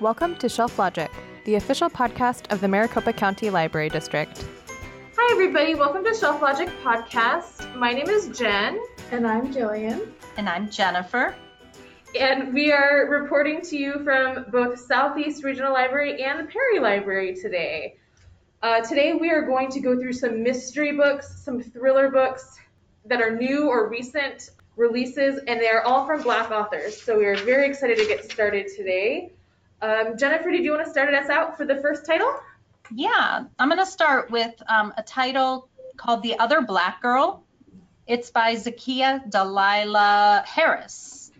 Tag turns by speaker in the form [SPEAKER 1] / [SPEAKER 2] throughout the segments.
[SPEAKER 1] Welcome to Shelf Logic, the official podcast of the Maricopa County Library District.
[SPEAKER 2] Hi, everybody. Welcome to Shelf Logic Podcast. My name is Jen.
[SPEAKER 3] And I'm Jillian.
[SPEAKER 4] And I'm Jennifer.
[SPEAKER 2] And we are reporting to you from both Southeast Regional Library and the Perry Library today. Uh, today, we are going to go through some mystery books, some thriller books that are new or recent releases, and they are all from Black authors. So we are very excited to get started today. Um, Jennifer, did you want to start us out for the first title?
[SPEAKER 4] Yeah, I'm going to start with um, a title called The Other Black Girl. It's by Zakiya Dalila Harris.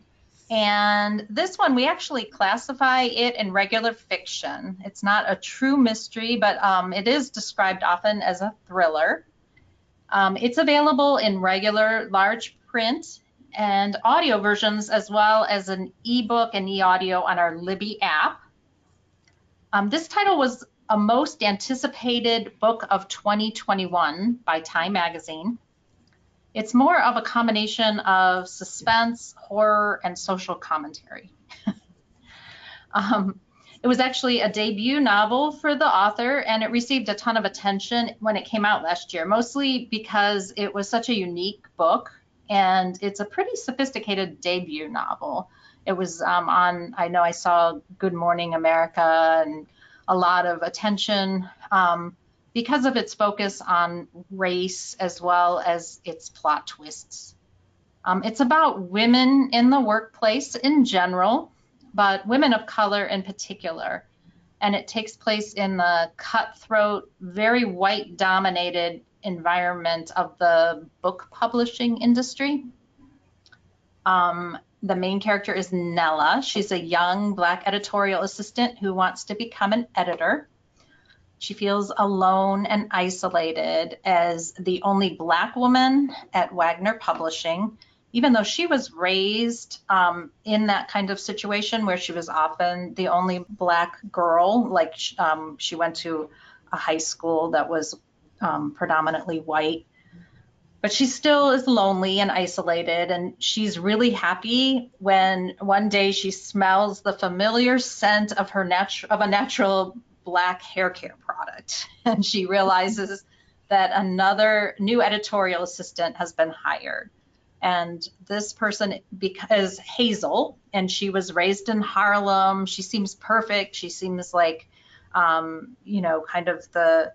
[SPEAKER 4] And this one, we actually classify it in regular fiction. It's not a true mystery, but um, it is described often as a thriller. Um, it's available in regular large print and audio versions, as well as an ebook and e-audio on our Libby app. Um, this title was a most anticipated book of 2021 by Time Magazine. It's more of a combination of suspense, horror, and social commentary. um, it was actually a debut novel for the author, and it received a ton of attention when it came out last year, mostly because it was such a unique book and it's a pretty sophisticated debut novel. It was um, on, I know I saw Good Morning America and a lot of attention um, because of its focus on race as well as its plot twists. Um, it's about women in the workplace in general, but women of color in particular. And it takes place in the cutthroat, very white dominated environment of the book publishing industry. Um, the main character is Nella. She's a young black editorial assistant who wants to become an editor. She feels alone and isolated as the only black woman at Wagner Publishing, even though she was raised um, in that kind of situation where she was often the only black girl. Like um, she went to a high school that was um, predominantly white. But she still is lonely and isolated, and she's really happy when one day she smells the familiar scent of her natu- of a natural black hair care product, and she realizes that another new editorial assistant has been hired. And this person because Hazel, and she was raised in Harlem. She seems perfect. She seems like, um, you know, kind of the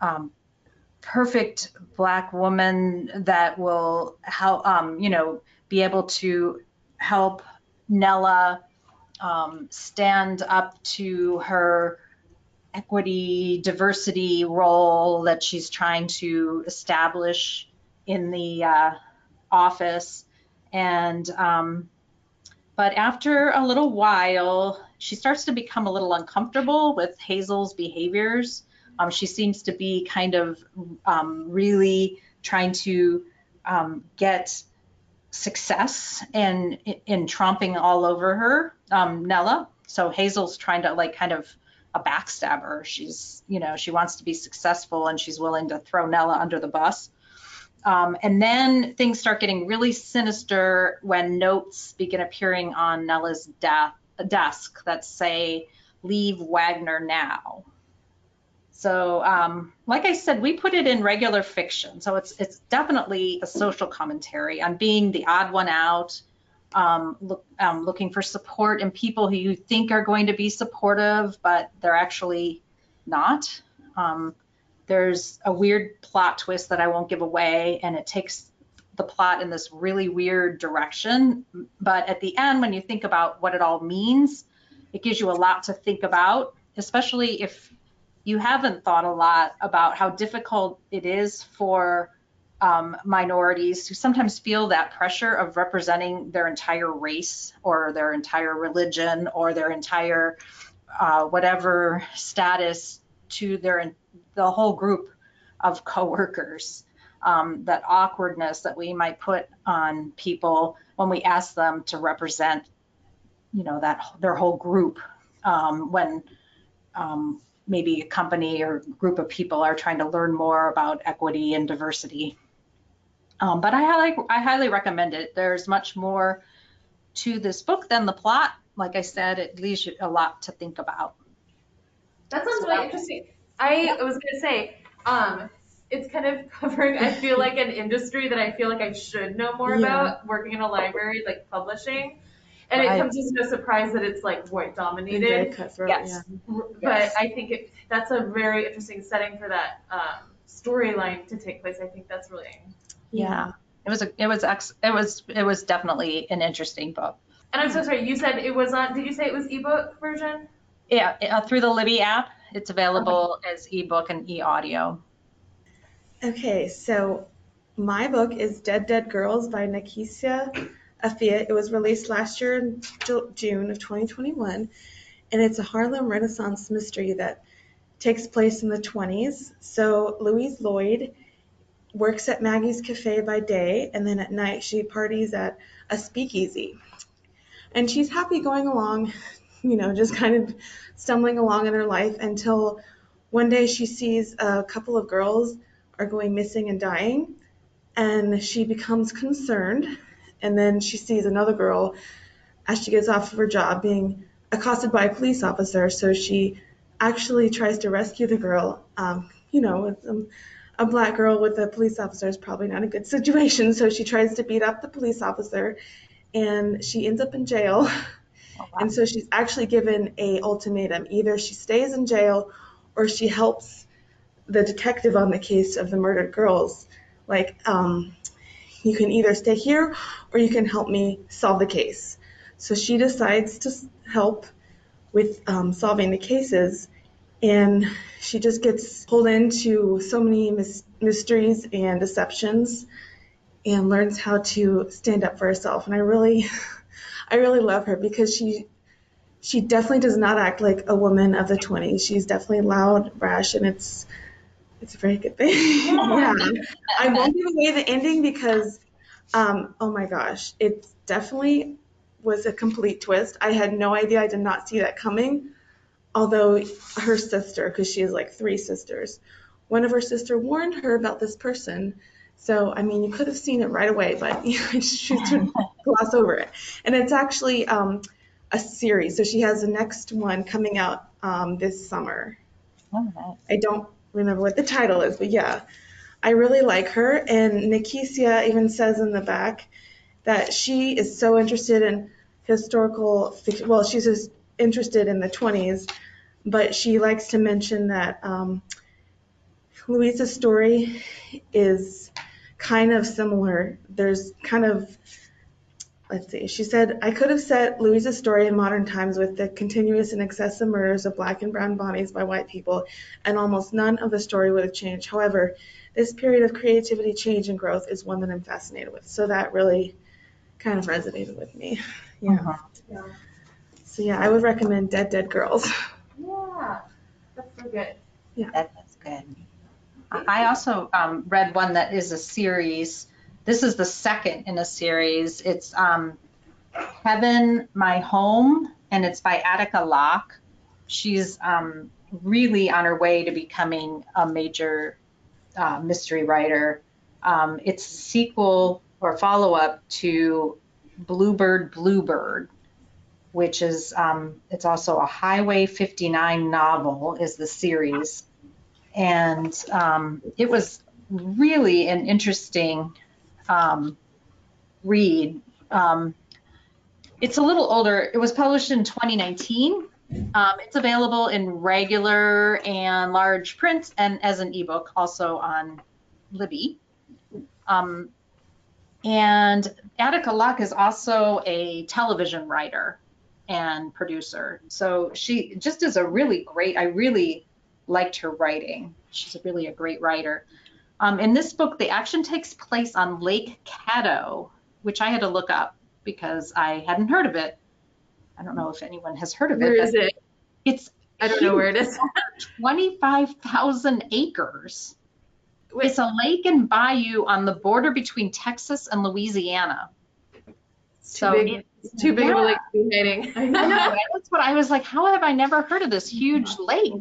[SPEAKER 4] um, perfect black woman that will help, um, you know, be able to help Nella um, stand up to her equity, diversity role that she's trying to establish in the uh, office. And, um, but after a little while, she starts to become a little uncomfortable with Hazel's behaviors um, she seems to be kind of um, really trying to um, get success and in, in tromping all over her, um, Nella. So Hazel's trying to like kind of a backstabber. She's, you know, she wants to be successful and she's willing to throw Nella under the bus. Um, and then things start getting really sinister when notes begin appearing on Nella's de- desk that say, leave Wagner now. So, um, like I said, we put it in regular fiction. So it's it's definitely a social commentary on being the odd one out, um, look, um, looking for support in people who you think are going to be supportive, but they're actually not. Um, there's a weird plot twist that I won't give away, and it takes the plot in this really weird direction. But at the end, when you think about what it all means, it gives you a lot to think about, especially if you haven't thought a lot about how difficult it is for um, minorities who sometimes feel that pressure of representing their entire race or their entire religion or their entire uh, whatever status to their the whole group of coworkers. Um, that awkwardness that we might put on people when we ask them to represent, you know, that their whole group um, when um, maybe a company or group of people are trying to learn more about equity and diversity. Um, but I highly, I highly recommend it. There's much more to this book than the plot like I said, it leaves you a lot to think about.
[SPEAKER 2] That sounds really interesting. I was gonna say, um, it's kind of covering, I feel like an industry that I feel like I should know more
[SPEAKER 3] Yeah.
[SPEAKER 2] about, working in a library, like publishing. And it
[SPEAKER 4] Right.
[SPEAKER 2] comes as no surprise that it's like white
[SPEAKER 3] And very
[SPEAKER 2] dominated.
[SPEAKER 3] cutthroat,
[SPEAKER 4] Yes.
[SPEAKER 3] yeah.
[SPEAKER 2] But
[SPEAKER 4] Yes.
[SPEAKER 2] I think it, that's a very interesting setting for that, um, storyline to take place. I think that's really,
[SPEAKER 4] Yeah. It was a, it was ex, it was, it was definitely an interesting book.
[SPEAKER 2] and I'm so sorry, you said it was on, did you say it was ebook version?
[SPEAKER 4] Yeah, uh, through the Libby app, it's available as ebook and e-audio.
[SPEAKER 3] Okay, so my book is Dead Dead Girls by Nekesa Afia. It was released last year in June of 2021, and it's a Harlem Renaissance mystery that takes place in the 20s. So Louise Lloyd works at Maggie's Cafe by day, and then at night she parties at a speakeasy. And she's happy going along, you know, just kind of stumbling along in her life until one day she sees a couple of girls are going missing and dying, and she becomes concerned. And then she sees another girl as she gets off of her job being accosted by a police officer. So she actually tries to rescue the girl. Um, you know, with, um, a black girl with a police officer is probably not a good situation. So she tries to beat up the police officer, and she ends up in jail.
[SPEAKER 4] Oh, wow.
[SPEAKER 3] And so she's actually given a ultimatum. Either she stays in jail or she helps the detective on the case of the murdered girls. Like, um, you can either stay here or you can help me solve the case. So she decides to help with um, solving the cases. And she just gets pulled into so many mys- mysteries and deceptions and learns how to stand up for herself. And I really, I really love her because she she definitely does not act like a woman of the 20s. She's definitely loud, brash, and it's it's a very good thing. yeah. I won't give away the ending because, um, oh my gosh, it definitely was a complete twist. I had no idea. I did not see that coming. Although her sister, because she has like three sisters, one of her sister warned her about this person. So I mean, you could have seen it right away, but you know, she would gloss over it. And it's actually um, a series. So she has the next one coming out um, this summer.
[SPEAKER 4] All right.
[SPEAKER 3] I don't remember what the title is, but yeah, I really like her. And Nekesa even says in the back that she is so interested in historical fiction. Well, she's just interested in the 20s, but she likes to mention that um, Louisa's story is kind of similar. There's kind of let's see, she said, I could have set Louisa's story in modern times with the continuous and excessive murders of black and brown bodies by white people, and almost none of the story would have changed. However, this period of creativity, change, and growth is one that I'm fascinated with. So that really kind of resonated with me. Yeah.
[SPEAKER 4] Uh-huh.
[SPEAKER 3] So yeah, I would recommend Dead Dead Girls.
[SPEAKER 2] Yeah, that's so good.
[SPEAKER 4] That, that's good. I I also um, read one that is a series. This is the second in a series. It's um, Heaven, My Home, and it's by Attica Locke. She's um, really on her way to becoming a major uh, mystery writer. Um, it's a sequel or follow up to Bluebird, Bluebird, which is um, it's also a Highway 59 novel, is the series and um, it was really an interesting um, read. Um, it's a little older. It was published in 2019. Um, it's available in regular and large print and as an ebook also on Libby. Um, and Attica Locke is also a television writer and producer. So she just is a really great, I really liked her writing. She's really a great writer. Um, in this book, the action takes place on Lake Caddo, which I had to look up because I hadn't heard of it. I don't know if anyone has heard of
[SPEAKER 2] Where
[SPEAKER 4] it.
[SPEAKER 2] is
[SPEAKER 4] but
[SPEAKER 2] it?
[SPEAKER 4] It's
[SPEAKER 2] I don't know where it is.
[SPEAKER 4] 25,000 acres.
[SPEAKER 2] Wait,
[SPEAKER 4] It's a lake and bayou on the border between Texas and Louisiana. So
[SPEAKER 2] big.
[SPEAKER 4] it-
[SPEAKER 2] it's too big of a lake to be hiding.
[SPEAKER 4] I know. That's what I was like. How have I never heard of this huge lake?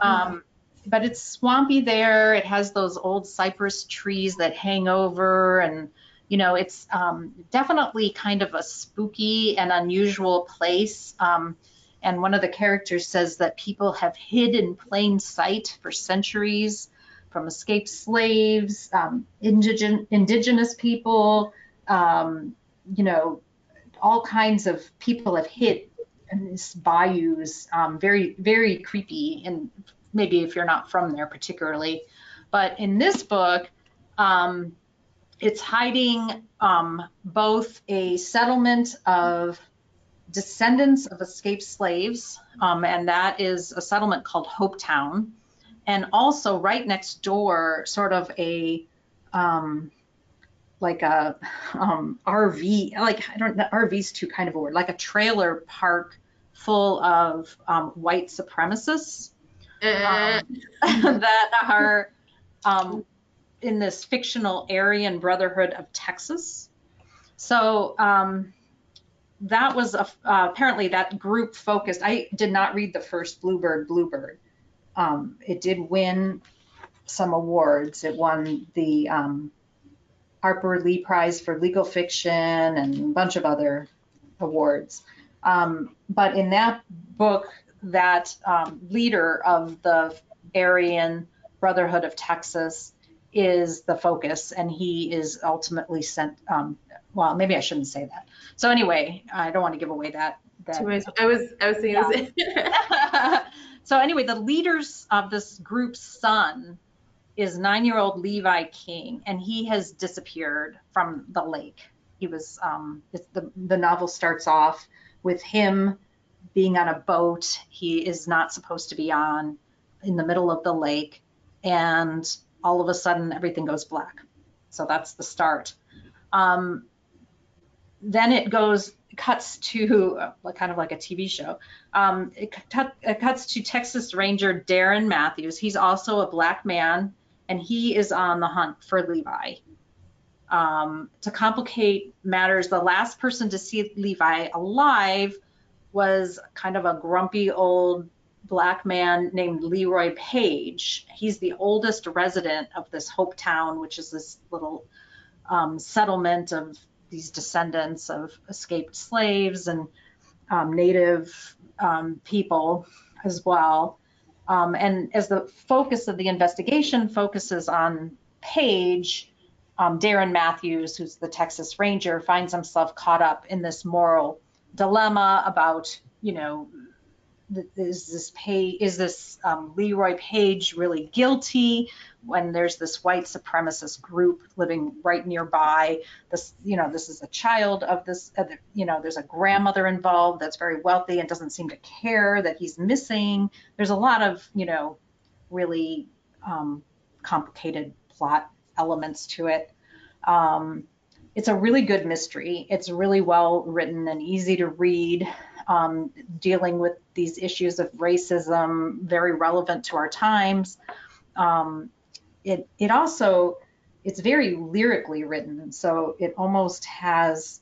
[SPEAKER 4] Um, but it's swampy there. It has those old cypress trees that hang over, and you know, it's um, definitely kind of a spooky and unusual place. Um, and one of the characters says that people have hid in plain sight for centuries from escaped slaves, um, indigen- indigenous people, um, you know, all kinds of people have hid in these bayous, um, very, very creepy. And maybe if you're not from there particularly. But in this book, um, it's hiding um, both a settlement of descendants of escaped slaves, um, and that is a settlement called Hopetown, and also right next door, sort of a um, like a um, RV, like I don't know, RV's too kind of a word, like a trailer park full of um, white supremacists um, that are um, in this fictional Aryan Brotherhood of Texas. So um, that was a, uh, apparently that group focused. I did not read the first Bluebird Bluebird. Um, it did win some awards. It won the um, Harper Lee Prize for Legal Fiction and a bunch of other awards. Um, but in that book, that um, leader of the Aryan Brotherhood of Texas is the focus, and he is ultimately sent. Um, well, maybe I shouldn't say that. So anyway, I don't want to give away that. that
[SPEAKER 2] too much- I was I was thinking.
[SPEAKER 4] so anyway, the leaders of this group's son is nine-year-old Levi King, and he has disappeared from the lake. He was um, the the novel starts off with him being on a boat he is not supposed to be on in the middle of the lake, and all of a sudden everything goes black. So that's the start. Um, then it goes cuts to uh, kind of like a TV show. Um, it, cut, it cuts to Texas Ranger Darren Mathews. He's also a black man, and he is on the hunt for Levi. Um, to complicate matters, the last person to see Levi alive was kind of a grumpy old black man named Leroy Page. He's the oldest resident of this Hope Town, which is this little um, settlement of these descendants of escaped slaves and um, native um, people as well. Um, and as the focus of the investigation focuses on Page, um, Darren Mathews, who's the Texas Ranger, finds himself caught up in this moral dilemma about, you know, is this pay is this um, Leroy Page really guilty when there's this white supremacist group living right nearby? This, you know, this is a child of this, uh, you know, there's a grandmother involved that's very wealthy and doesn't seem to care that he's missing. There's a lot of, you know, really um, complicated plot elements to it. Um, it's a really good mystery. It's really well written and easy to read, um, dealing with these issues of racism, very relevant to our times. Um, it it also it's very lyrically written, so it almost has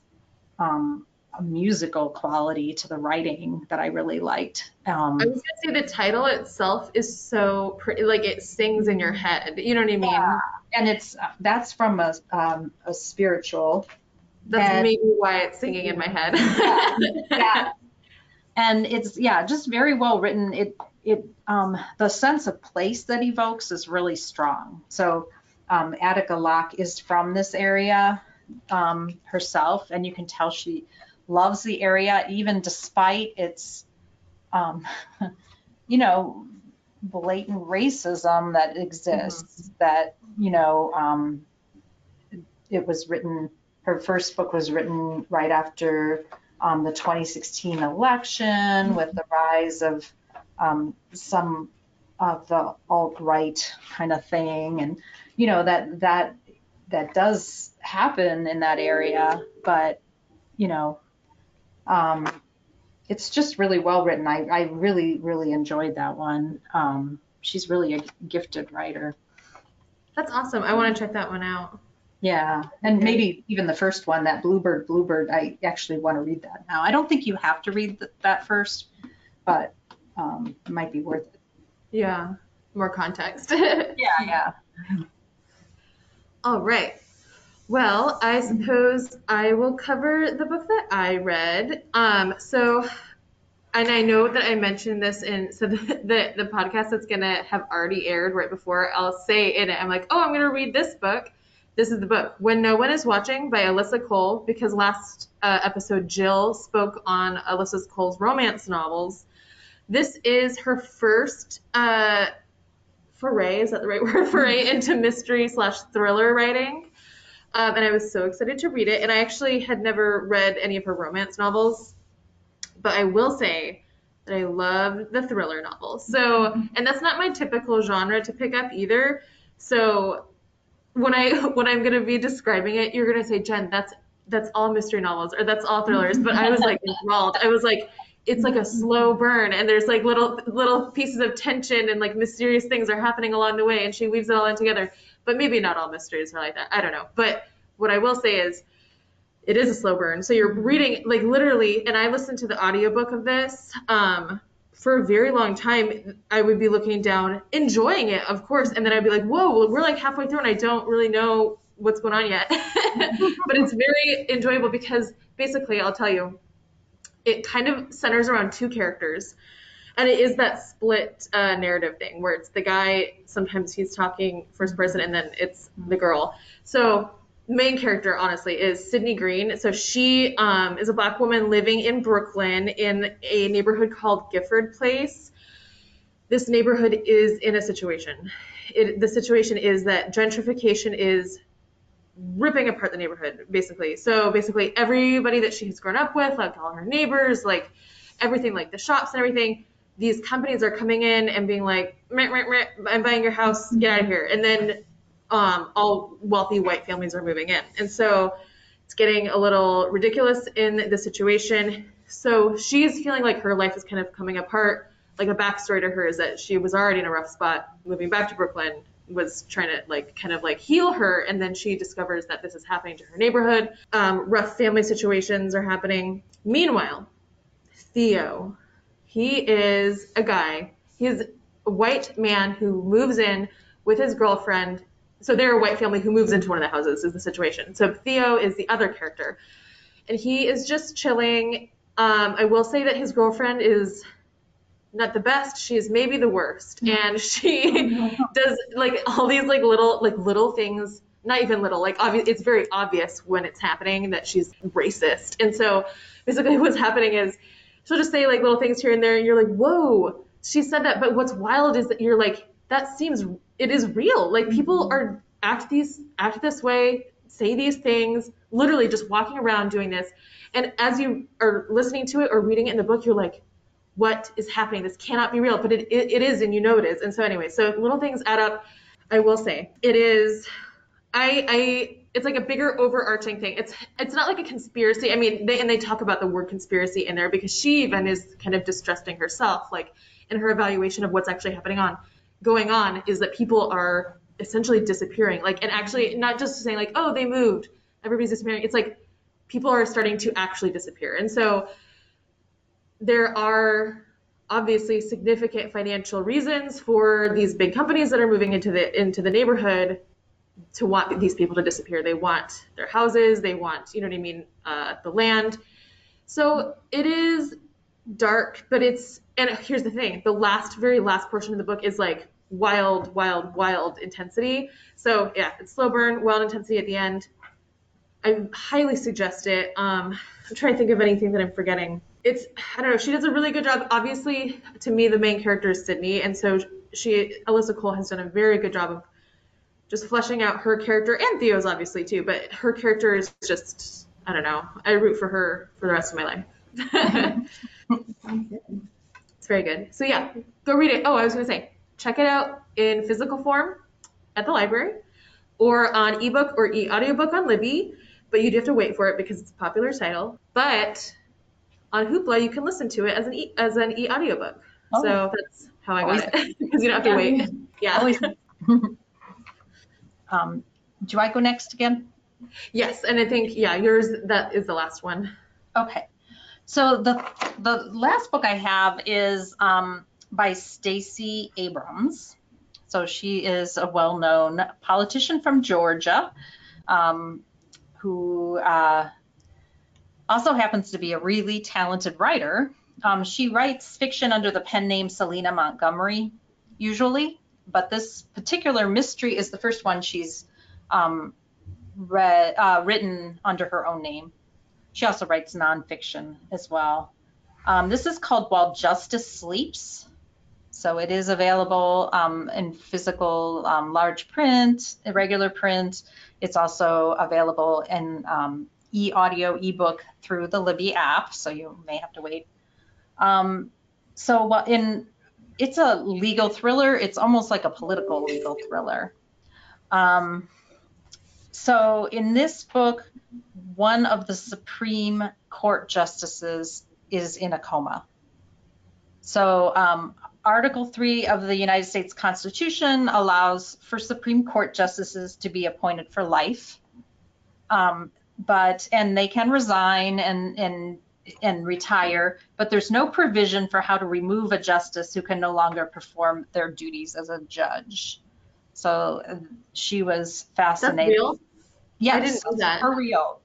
[SPEAKER 4] um, a musical quality to the writing that I really liked. Um,
[SPEAKER 2] I was gonna say the title itself is so pretty, like it sings in your head. You know what I mean?
[SPEAKER 4] Yeah. And it's that's from a um, a spiritual.
[SPEAKER 2] That's
[SPEAKER 4] And-
[SPEAKER 2] maybe why it's singing in my head.
[SPEAKER 4] yeah. And it's yeah, just very well written. It it um, the sense of place that evokes is really strong. So um, Attica Locke is from this area um, herself, and you can tell she loves the area, even despite its um, you know blatant racism that exists. That you know um, it was written. Her first book was written right after um, the 2016 election with the rise of um, some of the alt-right kind of thing and you know that that that does happen in that area but you know um, it's just really well written I, I really really enjoyed that one um, she's really a gifted writer
[SPEAKER 2] That's awesome. I want to check that one out.
[SPEAKER 4] yeah and maybe even the first one that bluebird bluebird i actually want to read that now i don't think you have to read th- that first but um, it might be worth it
[SPEAKER 2] Yeah, more context.
[SPEAKER 4] yeah yeah
[SPEAKER 2] All right. Well, I suppose I will cover the book that I read. Um, so, and I know that I mentioned this in so the the, the podcast that's gonna have already aired right before. I'll say in it, I'm like, oh, I'm gonna read this book. This is the book When No One Is Watching by Alyssa Cole because last uh, episode Jill spoke on Alyssa Cole's romance novels. This is her first uh, foray. Is that the right word? Foray into mystery slash thriller writing. Um, and I was so excited to read it. And I actually had never read any of her romance novels, but I will say that I love the thriller novels. So, and that's not my typical genre to pick up either. So, when I when I'm gonna be describing it, you're gonna say, Jen, that's that's all mystery novels or that's all thrillers. But I was like enthralled. I was like, it's like a slow burn, and there's like little little pieces of tension and like mysterious things are happening along the way, and she weaves it all in together but maybe not all mysteries are like that. I don't know. But what I will say is it is a slow burn. So you're reading like literally, and I listened to the audiobook of this um, for a very long time. I would be looking down, enjoying it, of course, and then I'd be like, whoa, we're like halfway through and I don't really know what's going on yet. but it's very enjoyable because basically, I'll tell you, it kind of centers around two characters and it is that split uh, narrative thing where it's the guy sometimes he's talking first person and then it's the girl. So main character honestly is sydney green. So she um, is a black woman living in brooklyn in a neighborhood called gifford place. This neighborhood is in a situation. It, the situation is that gentrification is ripping apart the neighborhood basically. So basically everybody that she has grown up with like all her neighbors like everything like the shops and everything these companies are coming in and being like, meh, meh, meh, I'm buying your house, get out of here. And then um, all wealthy white families are moving in. And so it's getting a little ridiculous in the situation. So she's feeling like her life is kind of coming apart. Like a backstory to her is that she was already in a rough spot moving back to Brooklyn, was trying to like kind of like heal her. And then she discovers that this is happening to her neighborhood. Um, rough family situations are happening. Meanwhile, Theo, he is a guy. He's a white man who moves in with his girlfriend. So they're a white family who moves into one of the houses is the situation. So Theo is the other character. And he is just chilling. Um, I will say that his girlfriend is not the best. She is maybe the worst. And she does like all these like little like little things not even little like obvious it's very obvious when it's happening that she's racist and so basically what's happening is she'll just say like little things here and there, and you're like, whoa, she said that. But what's wild is that you're like, that seems it is real. Like people mm-hmm. are act these act this way, say these things, literally just walking around doing this. And as you are listening to it or reading it in the book, you're like, what is happening? This cannot be real, but it, it, it is, and you know it is. And so anyway, so little things add up. I will say it is. I I it's like a bigger overarching thing. It's it's not like a conspiracy. I mean, they and they talk about the word conspiracy in there because she even is kind of distrusting herself, like in her evaluation of what's actually happening on going on is that people are essentially disappearing. Like and actually not just saying like, oh, they moved, everybody's disappearing. It's like people are starting to actually disappear. And so there are obviously significant financial reasons for these big companies that are moving into the into the neighborhood to want these people to disappear. They want their houses, they want, you know what I mean, uh, the land. So it is dark, but it's, and here's the thing the last, very last portion of the book is like wild, wild, wild intensity. So yeah, it's slow burn, wild intensity at the end. I highly suggest it. Um, I'm trying to think of anything that I'm forgetting. It's, I don't know, she does a really good job. Obviously, to me, the main character is Sydney, and so she, Alyssa Cole, has done a very good job of just fleshing out her character and Theo's obviously too, but her character is just I don't know. I root for her for the rest of my life. it's very good. So yeah, go read it. Oh, I was gonna say, check it out in physical form at the library, or on ebook or e-audiobook on Libby. But you do have to wait for it because it's a popular title. But on Hoopla, you can listen to it as an e- as an e-audiobook. Oh. So that's how I got Always. it because you don't have to wait. Yeah.
[SPEAKER 4] Um, do I go next again?
[SPEAKER 2] Yes, and I think yeah, yours that is the last one.
[SPEAKER 4] Okay. So the the last book I have is um, by Stacey Abrams. So she is a well-known politician from Georgia. Um, who uh, also happens to be a really talented writer. Um, she writes fiction under the pen name Selena Montgomery, usually, but this particular mystery is the first one she's um, read, uh, written under her own name. She also writes nonfiction as well. Um, this is called While Justice Sleeps. So it is available um, in physical um, large print, irregular print. It's also available in um, e-audio, ebook through the Libby app. So you may have to wait. Um, so in it's a legal thriller. It's almost like a political legal thriller. Um, so in this book, one of the Supreme Court justices is in a coma. So um, Article 3 of the United States Constitution allows for Supreme Court justices to be appointed for life. Um, but and they can resign and and and retire, but there's no provision for how to remove a justice who can no longer perform their duties as a judge. So she was fascinated.
[SPEAKER 2] That's real.
[SPEAKER 4] Yes,
[SPEAKER 2] I didn't know that.
[SPEAKER 4] for real.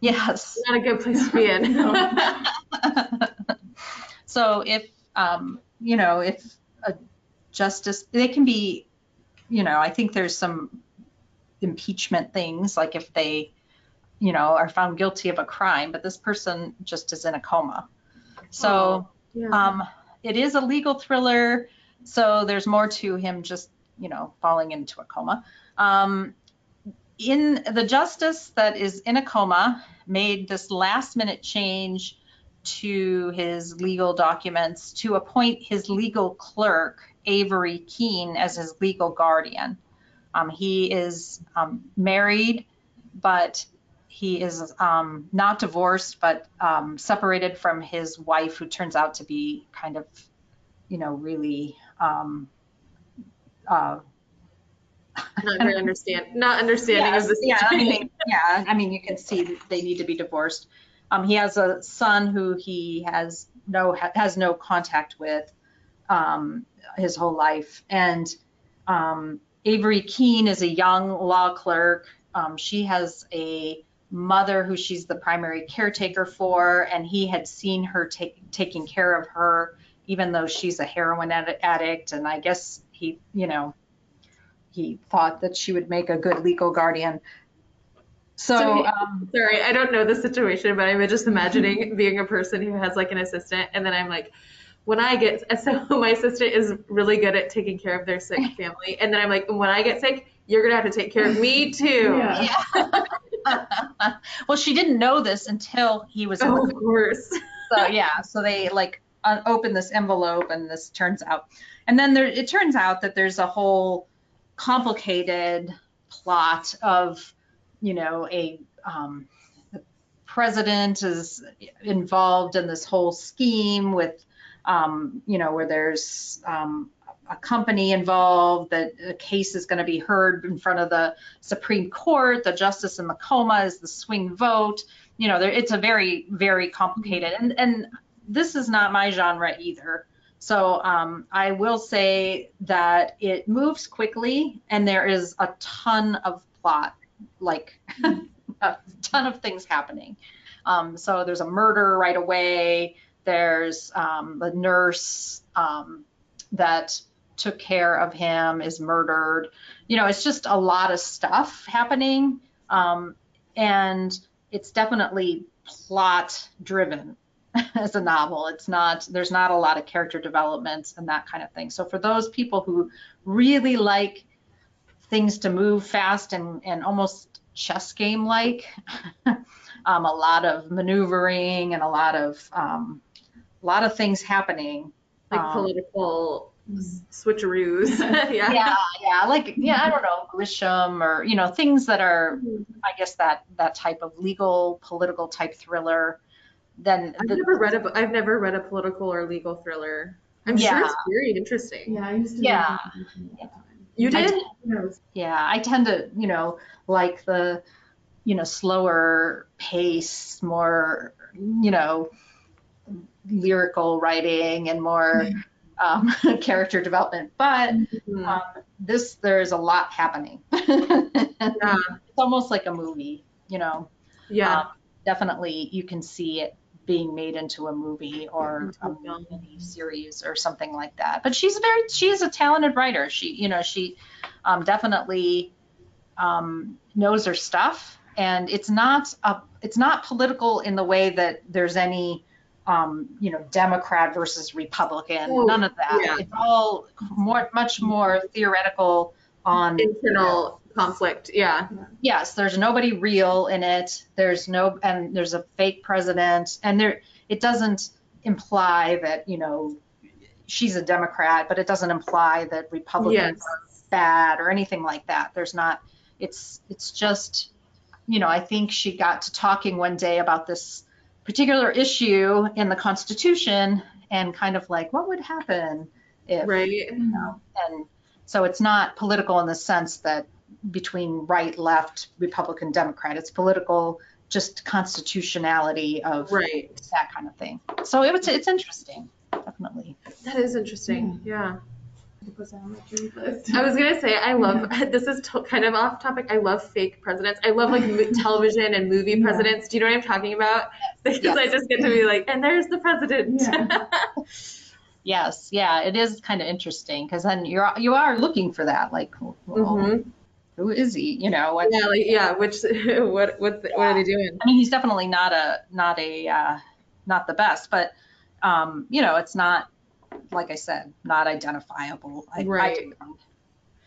[SPEAKER 4] Yes.
[SPEAKER 2] Not a good place to be in.
[SPEAKER 4] so if um, you know if a justice they can be you know i think there's some impeachment things like if they you know are found guilty of a crime but this person just is in a coma. So
[SPEAKER 2] yeah.
[SPEAKER 4] um, it is a legal thriller so there's more to him just you know falling into a coma. Um, in the justice that is in a coma made this last minute change to his legal documents to appoint his legal clerk avery keene as his legal guardian. Um, he is um, married but he is um, not divorced but um, separated from his wife who turns out to be kind of you know really um, uh,
[SPEAKER 2] not very understand, not understanding
[SPEAKER 4] Yes,
[SPEAKER 2] of the
[SPEAKER 4] yeah, I mean, yeah, I mean, you can see that they need to be divorced. Um, he has a son who he has no has no contact with um, his whole life, and um, Avery Keene is a young law clerk. Um, she has a mother who she's the primary caretaker for, and he had seen her take, taking care of her, even though she's a heroin addict. And I guess he, you know, he thought that she would make a good legal guardian. So,
[SPEAKER 2] So
[SPEAKER 4] um,
[SPEAKER 2] Sorry, I don't know the situation, but I'm just imagining being a person who has like an assistant, and then I'm like, when I get so my assistant is really good at taking care of their sick family, and then I'm like, when I get sick, you're gonna have to take care of me too.
[SPEAKER 3] Yeah.
[SPEAKER 4] well, she didn't know this until he was
[SPEAKER 2] Oh, of course.
[SPEAKER 4] so yeah so they like open this envelope and this turns out and then there it turns out that there's a whole complicated plot of you know a um, the president is involved in this whole scheme with um, you know where there's um, a company involved that a case is going to be heard in front of the supreme court the justice in the coma is the swing vote you know, there, it's a very, very complicated, and and this is not my genre either. So um, I will say that it moves quickly, and there is a ton of plot, like a ton of things happening. Um, so there's a murder right away. There's um, the nurse um, that took care of him is murdered. You know, it's just a lot of stuff happening, um, and it's definitely plot driven as a novel. It's not, there's not a lot of character development and that kind of thing. So for those people who really like things to move fast and, and almost chess game like, um, a lot of maneuvering and a lot of, um, a lot of things happening.
[SPEAKER 2] Like
[SPEAKER 4] Um,
[SPEAKER 2] political switcheroos. yeah.
[SPEAKER 4] yeah, yeah, like yeah, I don't know, Grisham or you know things that are, I guess that that type of legal, political type thriller. Then
[SPEAKER 2] I've
[SPEAKER 4] the-
[SPEAKER 2] never read a bo- I've never read a political or legal thriller. I'm sure it's very interesting.
[SPEAKER 3] Yeah, I used to.
[SPEAKER 4] Yeah.
[SPEAKER 2] You
[SPEAKER 4] I
[SPEAKER 2] did?
[SPEAKER 4] did. Yeah, I tend to, you know, like the, you know, slower pace, more, you know, lyrical writing and more um, character development. But
[SPEAKER 2] Mhm.
[SPEAKER 4] um, this, there's a lot happening.
[SPEAKER 2] Yeah.
[SPEAKER 4] It's almost like a movie, you know.
[SPEAKER 2] Yeah.
[SPEAKER 4] Um, definitely, you can see it being made into a movie or a
[SPEAKER 2] a
[SPEAKER 4] mini series or something like that. But she's very, she is a talented writer. She, you know, she um, definitely um, knows her stuff, and it's not a, it's not political in the way that there's any. Um, you know, Democrat versus Republican,
[SPEAKER 2] Oh,
[SPEAKER 4] none of that.
[SPEAKER 2] yeah.
[SPEAKER 4] It's all more, much more theoretical on
[SPEAKER 2] Internal conflict. Yeah.
[SPEAKER 4] yes, there's nobody real in it. There's no, and there's a fake president, and there, it doesn't imply that you know she's a Democrat, but it doesn't imply that Republicans
[SPEAKER 2] Yes.
[SPEAKER 4] are bad or anything like that. There's not. It's it's just, you know, I think she got to talking one day about this particular issue in the Constitution and kind of like what would happen if
[SPEAKER 2] Right.
[SPEAKER 4] you know, and so it's not political in the sense that between right, left, Republican, Democrat. It's political, just constitutionality of
[SPEAKER 2] Right.
[SPEAKER 4] that kind of thing. So it was, it's interesting, definitely.
[SPEAKER 2] That is interesting. Yeah.
[SPEAKER 3] Put that on my dream list.
[SPEAKER 2] I was gonna say I love this is to, kind of off topic. I love fake presidents. I love like mo- television and movie
[SPEAKER 3] Yeah.
[SPEAKER 2] presidents. Do you know what I'm talking about? Because
[SPEAKER 4] Yes.
[SPEAKER 2] I just get to be like, and there's the president.
[SPEAKER 3] Yeah.
[SPEAKER 4] Yes, yeah, it is kind of interesting because then you're you are looking for that, like, well,
[SPEAKER 2] Mhm.
[SPEAKER 4] who is he? You know, what,
[SPEAKER 2] Yeah, like yeah. Which what what what are they doing?
[SPEAKER 4] I mean, he's definitely not a not a uh, not the best, but um, you know, it's not like I said, not identifiable. I, I
[SPEAKER 2] Right.
[SPEAKER 4] think.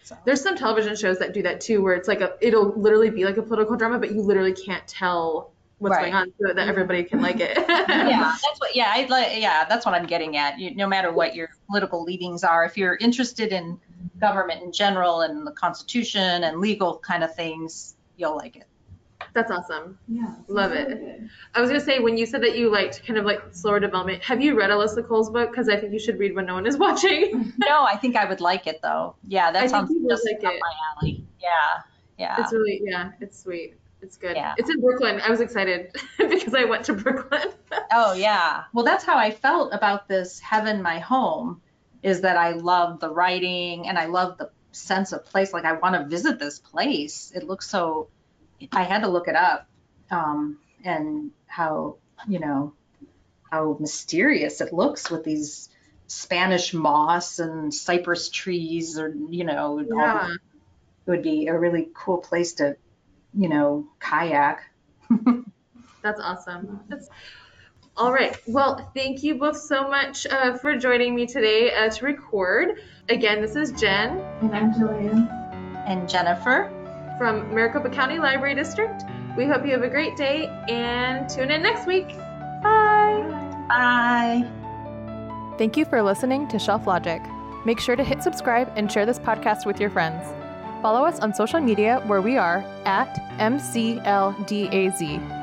[SPEAKER 4] So.
[SPEAKER 2] There's some television shows that do that too, where it's like a it'll literally be like a political drama, but you literally can't tell what's
[SPEAKER 4] Right.
[SPEAKER 2] going on so that mm-hmm. everybody can like it.
[SPEAKER 4] yeah, that's what. Yeah, I like. Yeah, that's what I'm getting at. You, no matter what your political leanings are, if you're interested in government in general and the Constitution and legal kind of things, you'll like it.
[SPEAKER 2] That's awesome.
[SPEAKER 3] Yeah.
[SPEAKER 2] Love
[SPEAKER 3] sounds
[SPEAKER 2] it.
[SPEAKER 3] good.
[SPEAKER 2] I was gonna say when you said that you liked kind of like slower development, have you read Alyssa Cole's book? Because I think you should read when no one is watching.
[SPEAKER 4] No, I think I would like it though. Yeah, that
[SPEAKER 2] think
[SPEAKER 4] sounds
[SPEAKER 2] you would
[SPEAKER 4] just
[SPEAKER 2] like
[SPEAKER 4] up
[SPEAKER 2] it.
[SPEAKER 4] my alley. Yeah, yeah.
[SPEAKER 2] It's really yeah, it's sweet. It's good.
[SPEAKER 4] Yeah.
[SPEAKER 2] It's in Brooklyn. I was excited because I went to Brooklyn.
[SPEAKER 4] Oh yeah. Well, that's how I felt about this Heaven My Home is that I love the writing and I love the sense of place. Like I want to visit this place. It looks so I had to look it up. Um and how, you know, how mysterious it looks with these Spanish moss and cypress trees or you know, all
[SPEAKER 2] yeah.
[SPEAKER 4] the- it would be a really cool place to, you know, kayak.
[SPEAKER 2] That's awesome. That's all right. Well, thank you both so much uh, for joining me today uh, to record. Again, this is Jen
[SPEAKER 3] And I'm Jillian.
[SPEAKER 4] and Jennifer,
[SPEAKER 2] from Maricopa County Library District. We hope you have a great day and tune in next week. Bye.
[SPEAKER 4] bye.
[SPEAKER 1] Thank you for listening to Shelf Logic. Make sure to hit subscribe and share this podcast with your friends. Follow us on social media where we are at MCLDAZ.